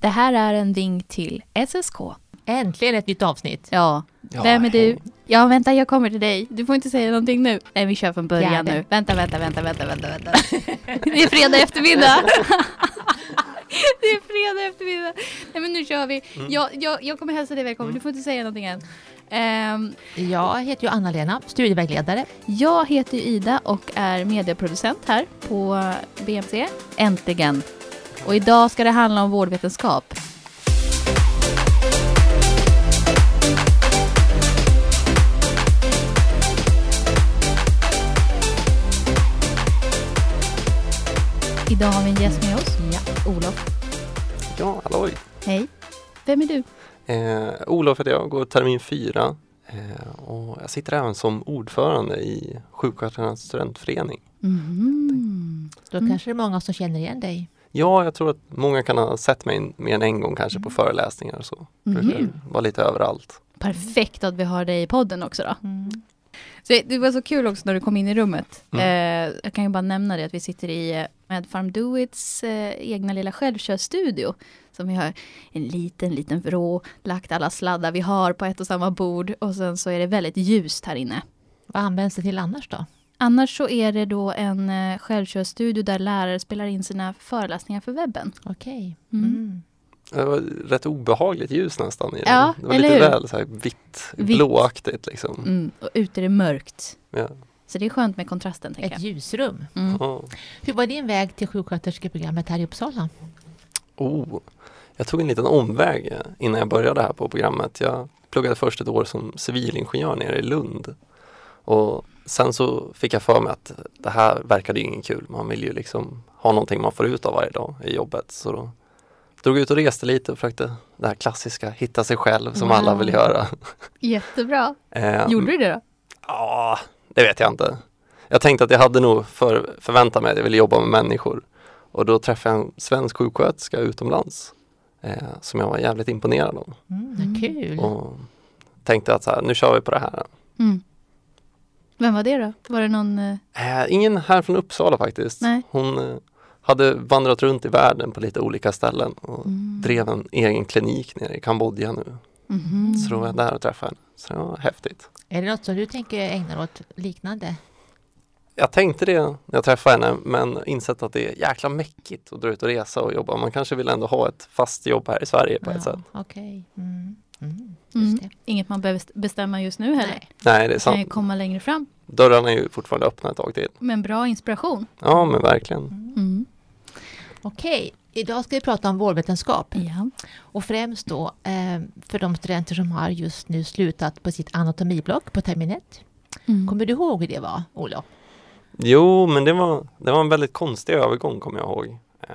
Det här är en vink till SSK. Äntligen ett nytt avsnitt. Ja, Ja, vem är du? Ja, vänta, jag kommer till dig. Du får inte säga någonting nu. Nej, vi kör från början Fjärde. nu. Vänta, vänta, vänta, vänta, vänta, vänta. Det är fredag eftermiddag. Det är fredag eftermiddag. Nej, men nu kör vi. Jag, jag, jag kommer hälsa dig välkommen. Du får inte säga någonting än. Ehm, Jag heter ju Anna-Lena, studievägledare. jag heter Ida och är medieproducent här på BMC. Äntligen. Och idag ska det handla om vårdvetenskap. Idag har vi en gäst med oss. Ja, Olof. Ja, halloj. Hej. Vem är du? Eh, Olof heter jag, går termin fyra. Eh, och jag sitter även som ordförande i Sjuksköterskornas studentförening. Mhm. Då Mm. kanske det är många som känner igen dig. Ja, jag tror att många kan ha sett mig mer än en gång kanske på föreläsningar och så. Brukar Mhm. vara lite överallt. Perfekt att vi har dig i podden också då. Mm. Så det var så kul också när du kom in i rummet. Mm. Eh, jag kan ju bara nämna det att vi sitter i eh, Medfarm Doits eh, egna lilla självkörstudio. Som vi har en liten, liten vrå, lagt alla sladdar vi har på ett och samma bord och sen så är det väldigt ljust här inne. Vad används det till annars då? Annars så är det då en eh, självkörstudio där lärare spelar in sina föreläsningar för webben. Okej. Mm. Mm. Det var rätt obehagligt ljus nästan i den. Ja, Det var eller lite hur? väl så här vitt, Vitt. blåaktigt liksom. Mm. Och ute är det mörkt. Ja. Så det är skönt med kontrasten tänker Ett jag. ljusrum. Mm. Ja. Hur var din väg till sjuksköterskeprogrammet här i Uppsala? Oh, jag tog en liten omväg eh, innan jag började här på programmet. Jag pluggade först ett år som civilingenjör nere i Lund. Och sen så fick jag för mig att det här verkade ju ingen kul. Man vill ju liksom ha någonting man får ut av varje dag i jobbet. Så då drog jag ut och reste lite och försökte det här klassiska, hitta sig själv som Wow. alla vill göra. Jättebra. Eh, Gjorde du det då? Ja, det vet jag inte. Jag tänkte att jag hade nog för, förväntat mig att jag ville jobba med människor. Och då träffade jag en svensk sjuksköterska utomlands eh, som jag var jävligt imponerad av. Mm, Mm. Kul. Och tänkte att så här, nu kör vi på det här. Mm. Vem var det då? Var det någon... eh, Eh, ingen här från Uppsala faktiskt. Nej. Hon eh, hade vandrat runt i världen på lite olika ställen och Mm. drev en egen klinik nere i Kambodja nu. Mhm. Så då var jag där och träffade henne. Så det var häftigt. Är det något som du tänker ägna dig åt liknande? Jag tänkte det när jag träffade henne men insett att det är jäkla mäckigt att dra ut och resa och jobba. Man kanske vill ändå ha ett fast jobb här i Sverige på ett sätt. Okej. Mm. Mm. Mm. Inget man behöver bestämma just nu heller. Nej. Nej, det är kan ju sant. komma längre fram. Dörrarna är ju fortfarande öppna ett tag till. Men bra inspiration. Ja, men verkligen. Mm. Okej, idag ska vi prata om vårdvetenskap. Ja. Och främst då eh, för de studenter som har just nu slutat på sitt anatomiblock på termin ett. Mm. Kommer du ihåg hur det var, Olof? Jo, men det var, det var en väldigt konstig övergång kommer jag ihåg. Eh,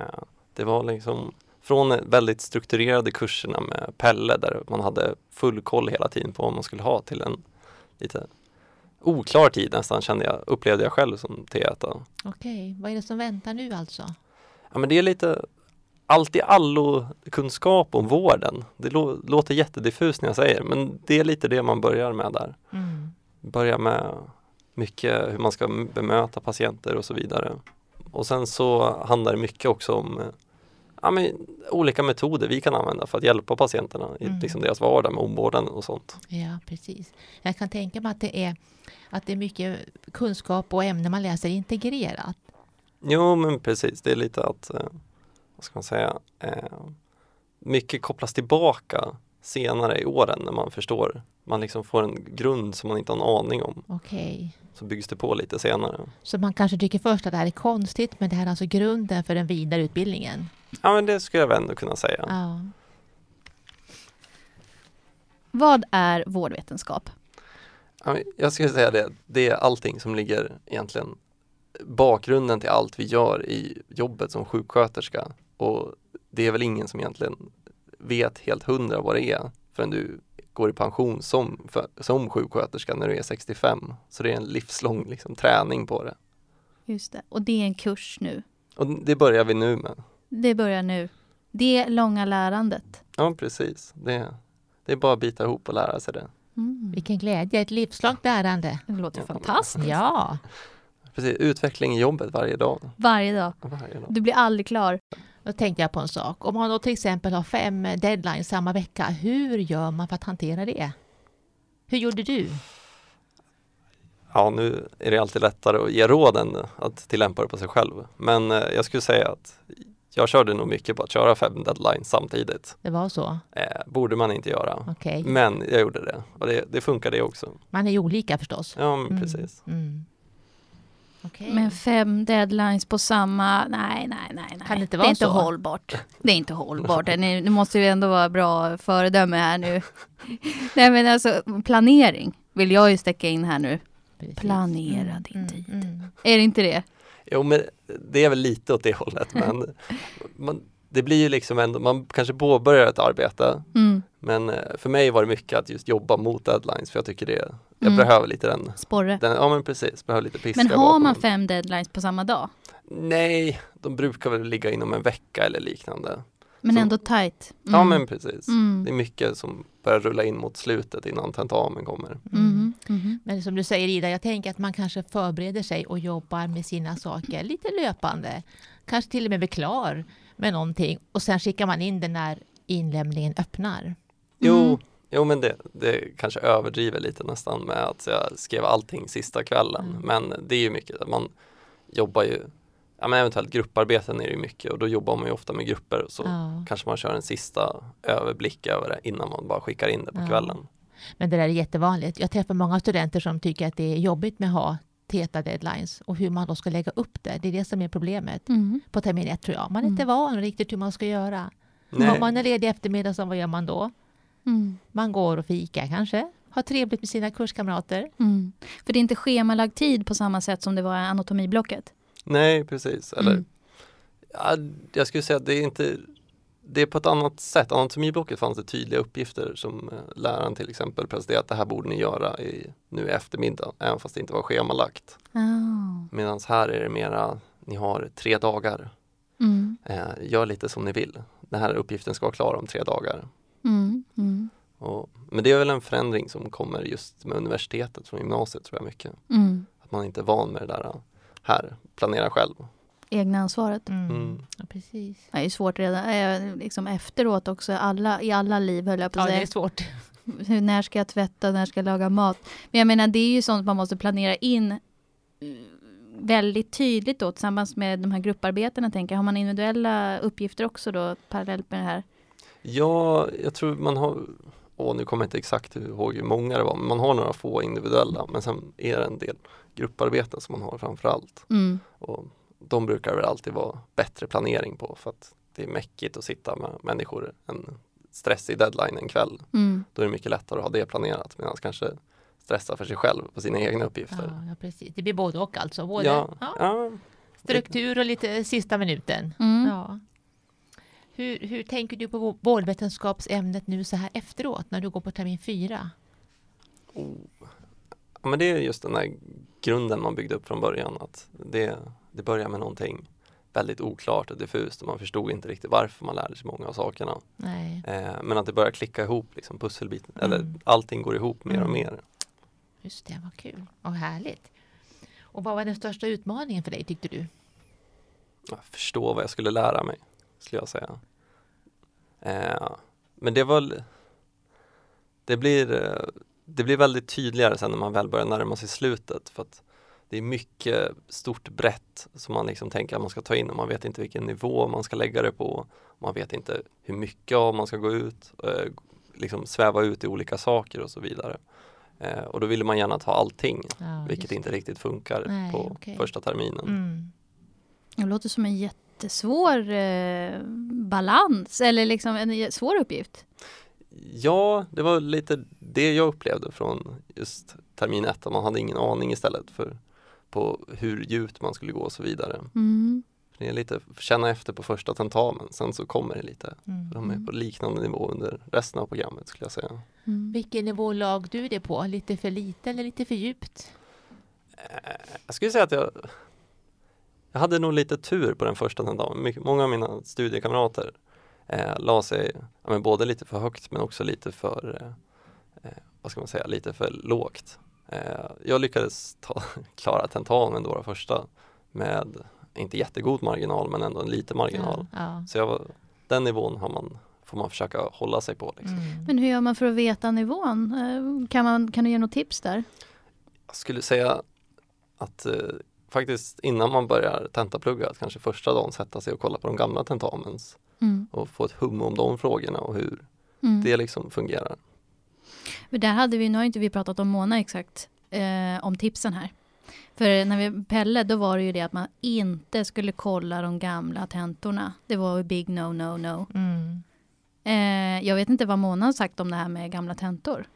Det var liksom från väldigt strukturerade kurserna med Pelle där man hade full koll hela tiden på vad man skulle ha till en lite oklar tid nästan kände jag, upplevde jag själv som T1. Okej, vad är det som väntar nu alltså? Ja, men det är lite allt i allo kunskap om vården. Det lå- låter jättediffust när jag säger men det är lite det man börjar med där. Mm. Börjar med mycket hur man ska bemöta patienter och så vidare. Och sen så handlar det mycket också om ja, men, olika metoder vi kan använda för att hjälpa patienterna i Mm. liksom deras vardag med omvårdnaden och sånt. Ja, precis. Jag kan tänka mig att det är, att det är mycket kunskap och ämnen man läser integrerat. Jo men precis, det är lite att, eh, vad ska man säga, eh, mycket kopplas tillbaka senare i åren när man förstår. Man liksom får en grund som man inte har en aning om. Okej. Så byggs det på lite senare. Så man kanske tycker först att det här är konstigt, men det här är alltså grunden för den vidare utbildningen. Ja men det skulle jag väl ändå kunna säga. Ja. Vad är vårdvetenskap? Ja, Jag skulle säga det, det är allting som ligger egentligen bakgrunden till allt vi gör i jobbet som sjuksköterska. Och det är väl ingen som egentligen vet helt hundra vad det är förrän du går i pension som, för, som sjuksköterska när du är 65. Så det är en livslång liksom, träning på det. Just det. Och det är en kurs nu. Och det börjar vi nu med. Det börjar nu. Det långa lärandet. Ja precis, det, det är bara att bita ihop och lära sig det. Mm. Vilken glädje, ett livslångt lärande. Det låter Ja. fantastiskt. Ja. Precis, utveckling i jobbet varje dag. Varje dag. Varje dag. Du blir aldrig klar. Då tänkte jag på en sak. Om man då till exempel har fem deadlines samma vecka, hur gör man för att hantera det? Hur gjorde du? Ja, nu är det alltid lättare att ge råd än att tillämpa det på sig själv. Men eh, jag skulle säga att jag körde nog mycket på att köra fem deadlines samtidigt. Det var så? Eh, borde man inte göra. Okej. Men jag gjorde det och det, det funkar det också. Man är ju olika förstås. Ja, Mm, precis. Mm. Okej. Men fem deadlines på samma, nej, nej, nej. nej. Kan det inte det vara är inte så? hållbart. Det är inte hållbart. Ni, ni måste ju ändå vara bra föredöme här nu. nej men alltså planering vill jag ju stäcka in här nu. Precis. Planera din Mm, tid. mm. Är det inte det? Jo, men det är väl lite åt det hållet. Men man, det blir ju liksom ändå, man kanske påbörjar ett arbete. Mm. Men eh, för mig var det mycket att just jobba mot deadlines för jag tycker det, jag Mm. behöver lite den, Sporre. den, ja men precis, behöver lite piska Men har bakom. man fem deadlines på samma dag? Nej, de brukar väl ligga inom en vecka eller liknande. Men Så- ändå tight. Mm. Ja men precis. Mm. Det är mycket som börjar rulla in mot slutet innan tentamen kommer. Mhm, mhm. Men som du säger Ida, jag tänker att man kanske förbereder sig och jobbar med sina saker lite löpande. Kanske till och med blir klar med någonting och sen skickar man in det när inlämningen öppnar. Jo, Mm. jo men det, det kanske överdriver lite nästan med att jag skrev allting sista kvällen. Mm. Men det är ju mycket, att man jobbar ju, ja men eventuellt grupparbeten är det ju mycket och då jobbar man ju ofta med grupper så Ja. kanske man kör en sista överblick över det innan man bara skickar in det på Ja. kvällen. Men det där är jättevanligt. Jag träffar många studenter som tycker att det är jobbigt med att ha täta deadlines och hur man då ska lägga upp det. Det är det som är problemet Mm. på termin ett tror jag. Man är inte Mm. van riktigt hur man ska göra. Nej. Har man en ledig eftermiddag, så vad gör man då? Mm. Man går och fikar kanske. Har trevligt med sina kurskamrater. Mm. För det är inte schemalagd tid på samma sätt som det var i anatomiblocket. Nej, precis. Eller, Mm. ja, jag skulle säga att det är inte det är på ett annat sätt. Anatomiblocket fanns det tydliga uppgifter som eh, läraren till exempel presenterade att det här borde ni göra i, nu i eftermiddag, även fast det inte var schemalagt. Oh. Medan här är det mera, ni har tre dagar, Mm. eh, gör lite som ni vill. Den här uppgiften ska vara klar om tre dagar. Mm. Mm. Och, men det är väl en förändring som kommer just med universitetet från gymnasiet tror jag mycket. Mm. Att man inte är van med det där, här, planera själv. Egna ansvaret. Ja, precis. Det är ju svårt redan eh, liksom efteråt också, alla, i alla liv höll jag på Ja, att det säga. är svårt. Hur, när ska jag tvätta, när ska jag laga mat? Men jag menar det är ju sånt man måste planera in eh, väldigt tydligt då tillsammans med de här grupparbetena tänker jag. Har man individuella uppgifter också då parallellt med det här? Ja, jag tror man har, åh nu kommer jag inte exakt ihåg hur många det var, men man har några få individuella, men sen är det en del grupparbeten som man har framför allt. Mm. Och de brukar väl alltid vara bättre planering på för att det är mäckigt att sitta med människor en stressig deadline en kväll. Mm. Då är det mycket lättare att ha det planerat medan kanske stressa för sig själv på sina egna Ja, uppgifter. ja, precis. Det blir både och alltså. Både Ja, ja, ja. struktur och lite sista minuten. Mm. Ja. Hur, hur tänker du på vårdvetenskapsämnet nu så här efteråt när du går på termin fyra? Oh. Ja, men det är just den där grunden man byggde upp från början. Att det, det börjar med någonting väldigt oklart och diffust och man förstod inte riktigt varför man lärde sig många av sakerna. Eh, men att det börjar klicka ihop, liksom pusselbiten, eller Mm. allting går ihop mer och Mm. mer. Just det, vad kul och härligt. Och vad var den största utmaningen för dig tyckte du? Jag förstå vad jag skulle lära mig, skulle jag säga. Eh, men det var det blir, eh, det blir väldigt tydligare sen när man väl börjar närma sig slutet för att det är mycket stort brett som man liksom tänker att man ska ta in och man vet inte vilken nivå man ska lägga det på. Man vet inte hur mycket av man ska gå ut, eh, liksom sväva ut i olika saker och så vidare. Eh, och då vill man gärna ta allting, Ja, vilket inte riktigt funkar Nej, på okej. första terminen. Mm. Det låter som en jättesvår eh, balans eller liksom en svår uppgift. Ja, det var lite det jag upplevde från just termin ett, man hade ingen aning istället för på hur djupt man skulle gå och så vidare. Mm. Det är lite känna efter på första tentamen, sen så kommer det lite. Mm. De är på liknande nivå under resten av programmet skulle jag säga. Mm. Vilken nivå lag du det på? Lite för lite eller lite för djupt? Eh, Jag skulle säga att jag jag hade nog lite tur på den första tentamen. Många av mina studiekamrater eh, la sig ja, men både lite för högt men också lite för, eh, eh, vad ska man säga, lite för lågt. Eh, jag lyckades ta, klara tentamen då, första med inte jättegod marginal men ändå en liten marginal. Ja, ja. Så jag, var- den nivån har man, får man försöka hålla sig på. Liksom. Mm. Men hur gör man för att veta nivån? Eh, Kan, man, kan du ge något tips där? Jag skulle säga att eh, faktiskt innan man börjar tentaplugga, att kanske första dagen sätta sig och kolla på de gamla tentamens Mm. och få ett hum om de frågorna och hur Mm. det liksom fungerar. För där hade vi, nu har inte vi pratat om Mona exakt, eh, om tipsen här. För när vi Pelle, då var det ju det att man inte skulle kolla de gamla tentorna. Det var ju big no, no, no. Mm. Eh, jag vet inte vad Mona har sagt om det här med gamla tentor.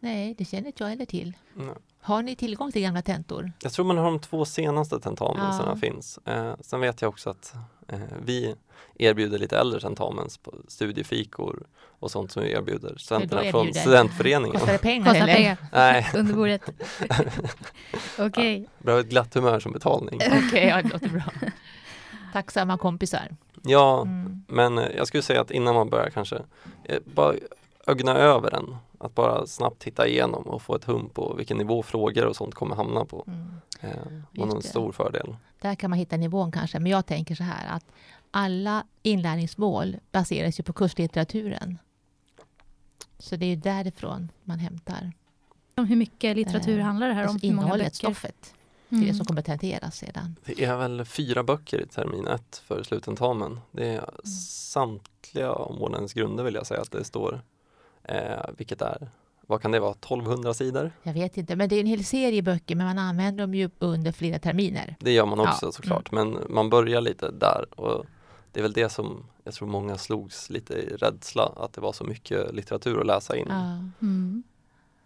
Nej, det känner inte jag heller till. Mm. Har ni tillgång till gamla tentor? Jag tror man har de två senaste tentamensarna Ja. finns. Eh, sen vet jag också att vi erbjuder lite äldre tentamens på studiefikor och sånt som vi erbjuder studenterna från studentföreningen. Kostar det pengar Kostar eller? pengar Nej, under bordet. Okej. behöver ett glatt humör som betalning. Okej, ja, det låter bra. Tacksamma kompisar. Ja, Mm. men eh, jag skulle säga att innan man börjar kanske eh, bara ögna över den. Att bara snabbt titta igenom och få ett hum på vilken nivå frågor och sånt kommer hamna på. Mm. Eh, var det. stor fördel. Där kan man hitta nivån kanske, men jag tänker så här att alla inlärningsmål baseras ju på kurslitteraturen. Så det är ju därifrån man hämtar Om hur mycket litteratur Eh, handlar det här om? alltså Hur många innehållet, böcker? stoffet, till Mm. det som kommer tenteras sedan. Det är väl fyra böcker i termin ett för slutentamen. Det är samtliga omvårdnadens grunder vill jag säga att det står. Eh, vilket är, vad kan det vara, 1200 sidor? Jag vet inte, men det är en hel serie böcker, men man använder dem ju under flera terminer. Det gör man Ja, också såklart, men man börjar lite där och det är väl det som jag tror många slogs lite i rädsla att det var så mycket litteratur att läsa in. Ja. Mm.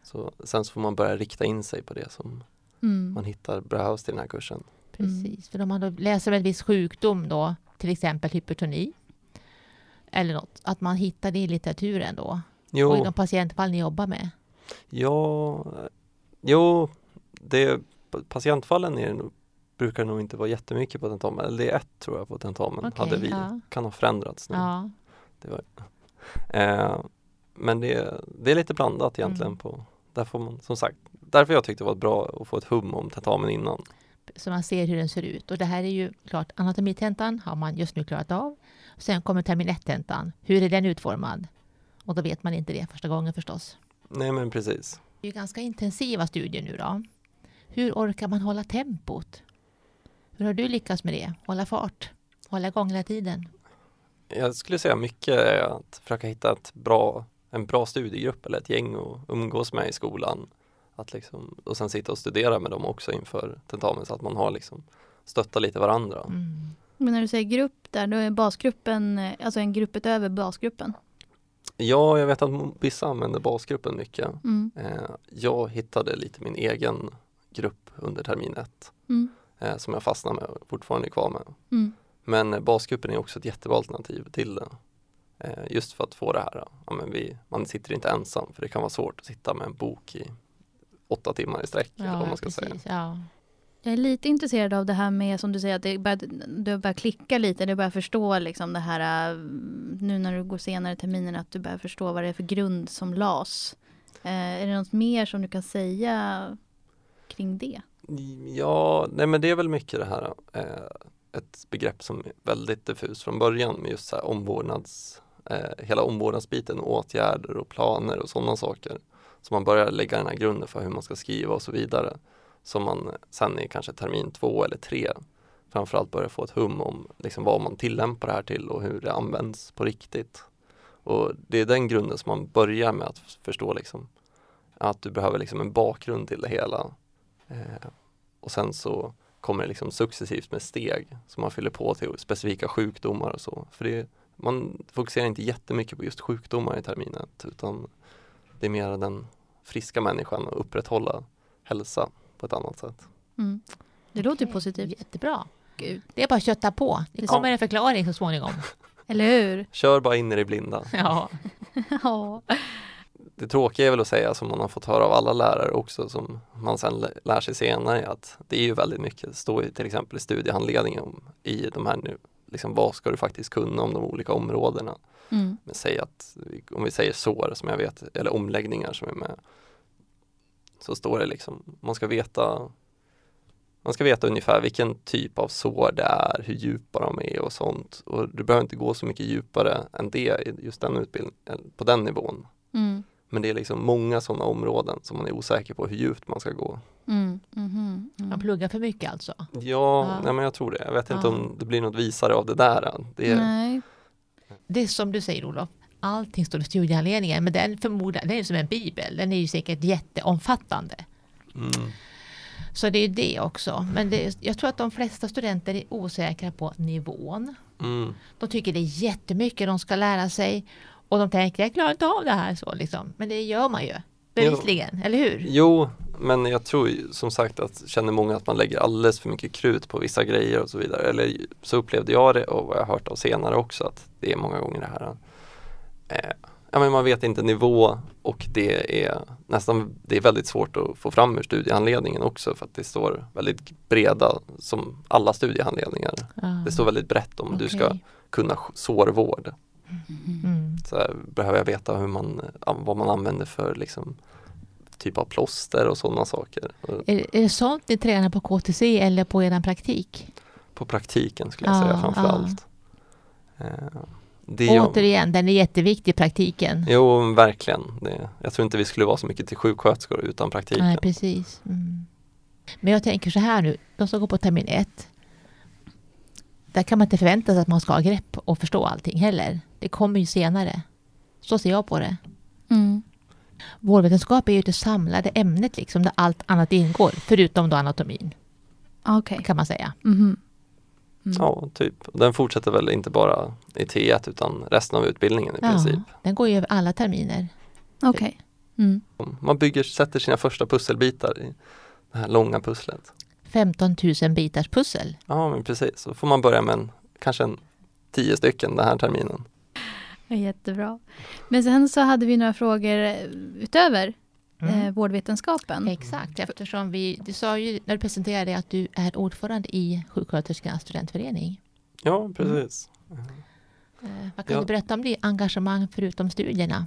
Så, sen så får man börja rikta in sig på det som Mm. man hittar behövs till den här kursen. Precis, för om man läser en viss sjukdom då, till exempel hypertoni, eller något, att man hittar det i litteraturen då, och i Jo, de patientfall ni jobbar med. ja, jo, det, patientfallen är det brukar det nog inte vara jättemycket på tentamen, eller det är ett tror jag på tentamen, Okej, hade vi, ja. kan ha förändrats nu. Ja, Eh, men det, det är lite blandat egentligen Mm. på, där får man som sagt, därför jag tyckte det var bra att få ett hum om tentamen innan. så man ser hur den ser ut. Och det här är ju klart, anatomitentan har man just nu klarat av. Sen kommer termin 1-tentan. Hur är den utformad? Och då vet man inte det första gången förstås. Nej men precis. Det är ju ganska intensiva studier nu då. Hur orkar man hålla tempot? Hur har du lyckats med det? Hålla fart? Hålla igång hela tiden? Jag skulle säga mycket är att försöka hitta ett bra, en bra studiegrupp eller ett gäng att umgås med i skolan. Att liksom, och sen sitta och studera med dem också inför tentamen så att man har liksom stöttat lite varandra. Mm. Men när du säger grupp där, då är basgruppen, eh, alltså en grupp utöver basgruppen? Ja, jag vet att vissa använder basgruppen mycket. Mm. Eh, jag hittade lite min egen grupp under termin ett Mm. eh, som jag fastnade med och fortfarande är kvar med. Mm. Men eh, basgruppen är också ett jättebra alternativ till det. Just för att få det här, ja, men vi, man sitter inte ensam för det kan vara svårt att sitta med en bok i åtta timmar i sträck. eller vad Ja, man ska säga. precis. Ja. Jag är lite intresserad av det här med som du säger att det börjar, du börjar klicka lite, du börjar förstå liksom det här äh, nu när du går senare i terminen att du börjar förstå vad det är för grund som las. Eh, är det något mer som du kan säga kring det? Ja, nej men det är väl mycket det här eh, ett begrepp som är väldigt diffust från början med just så här omvårdnads, eh, hela omvårdnadsbiten åtgärder och planer och sådana saker. Så man börjar lägga den här grunden för hur man ska skriva och så vidare. Som man sen i kanske termin två eller tre framförallt börjar få ett hum om liksom vad man tillämpar det här till och hur det används på riktigt. Och det är den grunden som man börjar med att förstå liksom att du behöver liksom en bakgrund till det hela. Eh, och sen så kommer det liksom successivt med steg som man fyller på till specifika sjukdomar och så. För det, man fokuserar inte jättemycket på just sjukdomar i terminet utan det är mer den friska människan och upprätthålla hälsa på ett annat sätt. Mm. Det låter ju positivt. Jättebra. Gud. Det är bara att kötta på. Det Det- kommer en förklaring så småningom. Eller hur? Kör bara in i det blinda. Ja. ja. Det tråkiga är väl att säga som man har fått höra av alla lärare också som man sen lä- lär sig senare att det är ju väldigt mycket, står ju till exempel i studiehandledningen om, i de här nu, liksom vad ska du faktiskt kunna om de olika områdena. Mm. Men säg att, om vi säger sår som jag vet, eller omläggningar som är med, så står det liksom, man ska veta man ska veta ungefär vilken typ av sår det är, hur djupa de är och sånt. Och du behöver inte gå så mycket djupare än det i just den utbildningen, på den nivån. Mm. Men det är liksom många sådana områden som man är osäker på hur djupt man ska gå. Mm. Man mm. pluggar för mycket alltså? Ja, Ja. Nej, men jag tror det. Jag vet inte Ja. om det blir något visare av det där. Det är, Nej. Det är som du säger Olof, allting står i studiehandledningen men den förmodar, den är som en bibel, den är ju säkert jätteomfattande. mm, Så det är det också. Men det, jag tror att de flesta studenter är osäkra på nivån. mm, De tycker det är jättemycket de ska lära sig och de tänker jag klarar inte av det här så liksom. Men det gör man ju bevisligen, eller hur? Jo, men jag tror ju, som sagt att känner många att man lägger alldeles för mycket krut på vissa grejer och så vidare. Eller så upplevde jag det och vad jag har hört av senare också att det är många gånger det här. Eh, ja, men man vet inte nivå och det är nästan det är väldigt svårt att få fram ur studiehandledningen också för att det står väldigt breda som alla studiehandledningar. Ja. Det står väldigt brett om du ska kunna sårvård. Mm. Så här, behöver jag veta hur man, vad man använder för liksom, typ av plåster och sådana saker. Är, är det sånt ni tränar på KTC eller på er praktik? På praktiken skulle jag Ja, säga framför ja. allt. Eh, det Återigen, den är jätteviktig praktiken. jo, verkligen. Det, jag tror inte vi skulle vara så mycket till sjuksköterskor utan praktiken. Nej, precis. Mm. Men jag tänker så här nu, de som går på termin ett. Där kan man inte förvänta sig att man ska ha grepp och förstå allting heller. Det kommer ju senare. Så ser jag på det. Mm. Vårdvetenskap är ju det samlade ämnet liksom, där allt annat ingår, förutom då anatomin, Okej. kan man säga. Mhm. Mm. Ja, typ. Den fortsätter väl inte bara i T1 utan resten av utbildningen i Ja, princip. den går ju över alla terminer. Okej. Mm. Man bygger, sätter sina första pusselbitar i det här långa pusslet. 15 000 bitars pussel. Ja, men precis. Så får man börja med en, kanske en tio stycken den här terminen. Ja, Jättebra. Men sen så hade vi några frågor utöver Mm. eh, vårdvetenskapen. Exakt, eftersom vi, du sa ju när du presenterade att du är ordförande i sjuksköterskornas studentförening. Ja, precis. Eh, vad kan Ja. du berätta om det engagemang förutom studierna?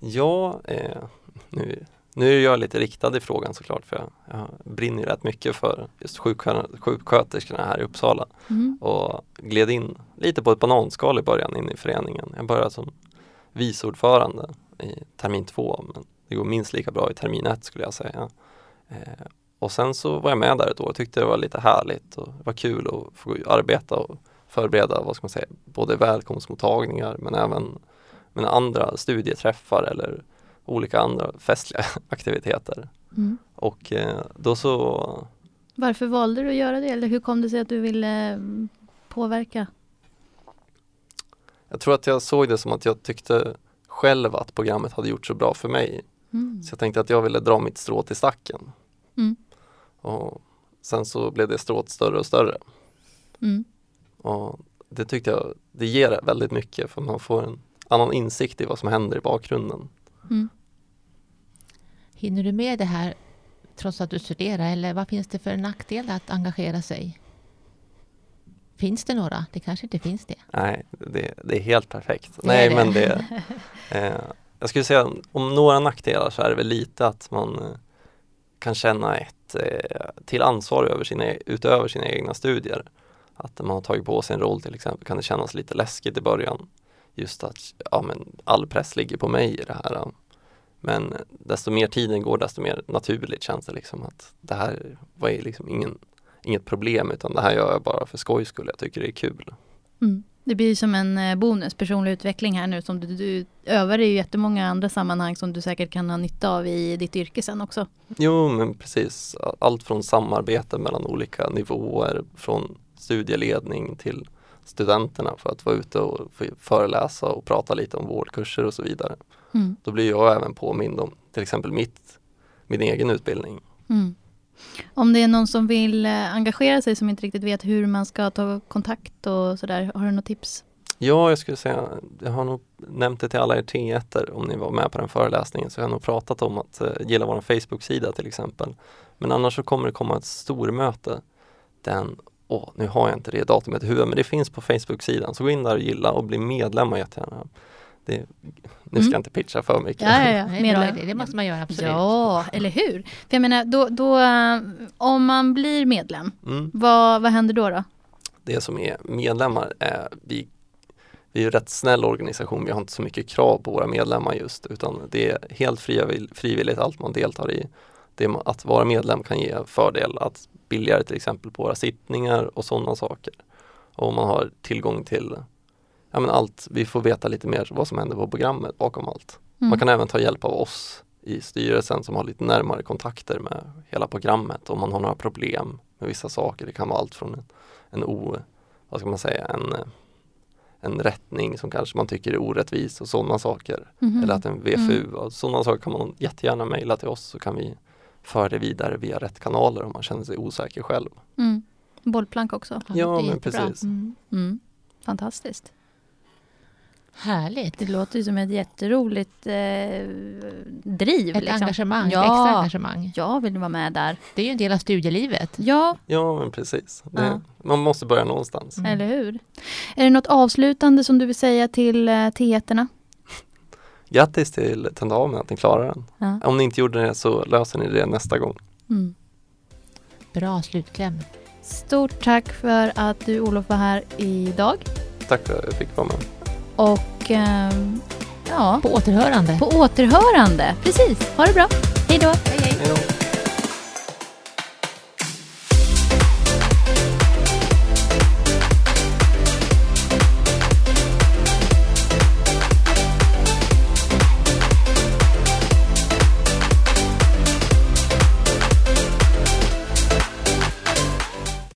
Ja, eh, nu, nu är jag lite riktad i frågan såklart för jag, jag brinner rätt mycket för just sjuksköter- sjuksköterskorna här i Uppsala Mm. och gled in lite på ett bananskal i början in i föreningen. Jag började som vice ordförande i termin två men det går minst lika bra i termin ett skulle jag säga. Eh, och sen så var jag med där ett år och tyckte det var lite härligt och det var kul att få arbeta och förbereda, vad ska man säga, både välkomstmottagningar men även men andra studieträffar eller olika andra festliga aktiviteter. Mm. Och eh, då så Varför valde du att göra det? Eller hur kom det sig att du ville mm, påverka? Jag tror att jag såg det som att jag tyckte själv att programmet hade gjort så bra för mig. Mm. Så jag tänkte att jag ville dra mitt strå till stacken. Mm. Och sen så blev det strået större och större. Mm. Och det tyckte jag, det ger väldigt mycket för man får en annan insikt i vad som händer i bakgrunden. Mm. Hinner du med det här trots att du studerar eller vad finns det för nackdelar att engagera sig? Finns det några? Det kanske inte finns det. Nej, det, det är helt perfekt. Det Nej är det. men det eh, jag skulle säga om några nackdelar så är det väl lite att man eh, kan känna ett eh, till ansvar över sina, utöver sina egna studier. Att när man har tagit på sig en roll till exempel kan det kännas lite läskigt i början. Just att ja, men all press ligger på mig i det här. Men desto mer tiden går desto mer naturligt känns det liksom att det här var liksom ingen, inget problem utan det här gör jag bara för skojs skull. Jag tycker det är kul. Mm. Det blir som en eh, bonus, personlig utveckling här nu som du, du övar i jättemånga andra sammanhang som du säkert kan ha nytta av i ditt yrke sen också. Jo men precis, allt från samarbete mellan olika nivåer, från studieledning till studenterna för att vara ute och föreläsa och prata lite om vårdkurser och så vidare. Mm. Då blir jag även påmind om till exempel mitt, min egen utbildning. Mm. Om det är någon som vill eh, engagera sig som inte riktigt vet hur man ska ta kontakt och sådär, har du något tips? Ja, jag skulle säga, jag har nog nämnt det till alla er T1 om ni var med på den föreläsningen, så jag har nog pratat om att eh, gilla vår Facebook-sida till exempel. Men annars så kommer det komma ett stormöte den, åh, nu har jag inte det datumet i huvudet, men det finns på Facebook-sidan, så gå in där och gilla och bli medlemmar jättegärna det, nu ska Mm. jag inte pitcha för mycket. Ja, ja, ja. Idé. det måste man göra absolut. Ja, eller hur? För jag menar, då, då, om man blir medlem, Mm. vad, vad händer då? då? Det som är medlemmar är vi vi är en rätt snäll organisation, vi har inte så mycket krav på våra medlemmar just utan det är helt frivill- frivilligt allt man deltar i. Det är, att vara medlem kan ge fördel att billigare till exempel på våra sittningar och sådana saker. Och man har tillgång till ja, men allt, vi får veta lite mer vad som händer på programmet bakom allt. Mm. Man kan även ta hjälp av oss i styrelsen som har lite närmare kontakter med hela programmet om man har några problem med vissa saker. Det kan vara allt från en, en o, vad ska man säga, en, en rättning som kanske man tycker är orättvis och sådana saker. Mhm. Eller att en VFU, och sådana saker kan man jättegärna mejla till oss så kan vi föra det vidare via rätt kanaler om man känner sig osäker själv. Mm. Bollplank också. Ja, men precis. Mm. Mm. Fantastiskt. Härligt. Det låter ju som ett jätteroligt eh, driv. Ett liksom. engagemang, ett Ja. extra engagemang. Jag vill vara med där. Det är ju en del av studielivet. Ja, Ja men precis. Det, Ja. Man måste börja någonstans. Mm. eller hur? Är det något avslutande som du vill säga till eh, teaterna? Grattis till tentamen att ni klarar den. Ja. Om ni inte gjorde det så löser ni det nästa gång. Mm. Bra slutkläm. Stort tack för att du Olof var här idag. Tack för att jag fick vara med. Och ehm, ja, På återhörande. på återhörande. Precis, ha det bra. Hej då. Hej, hej. Hej då.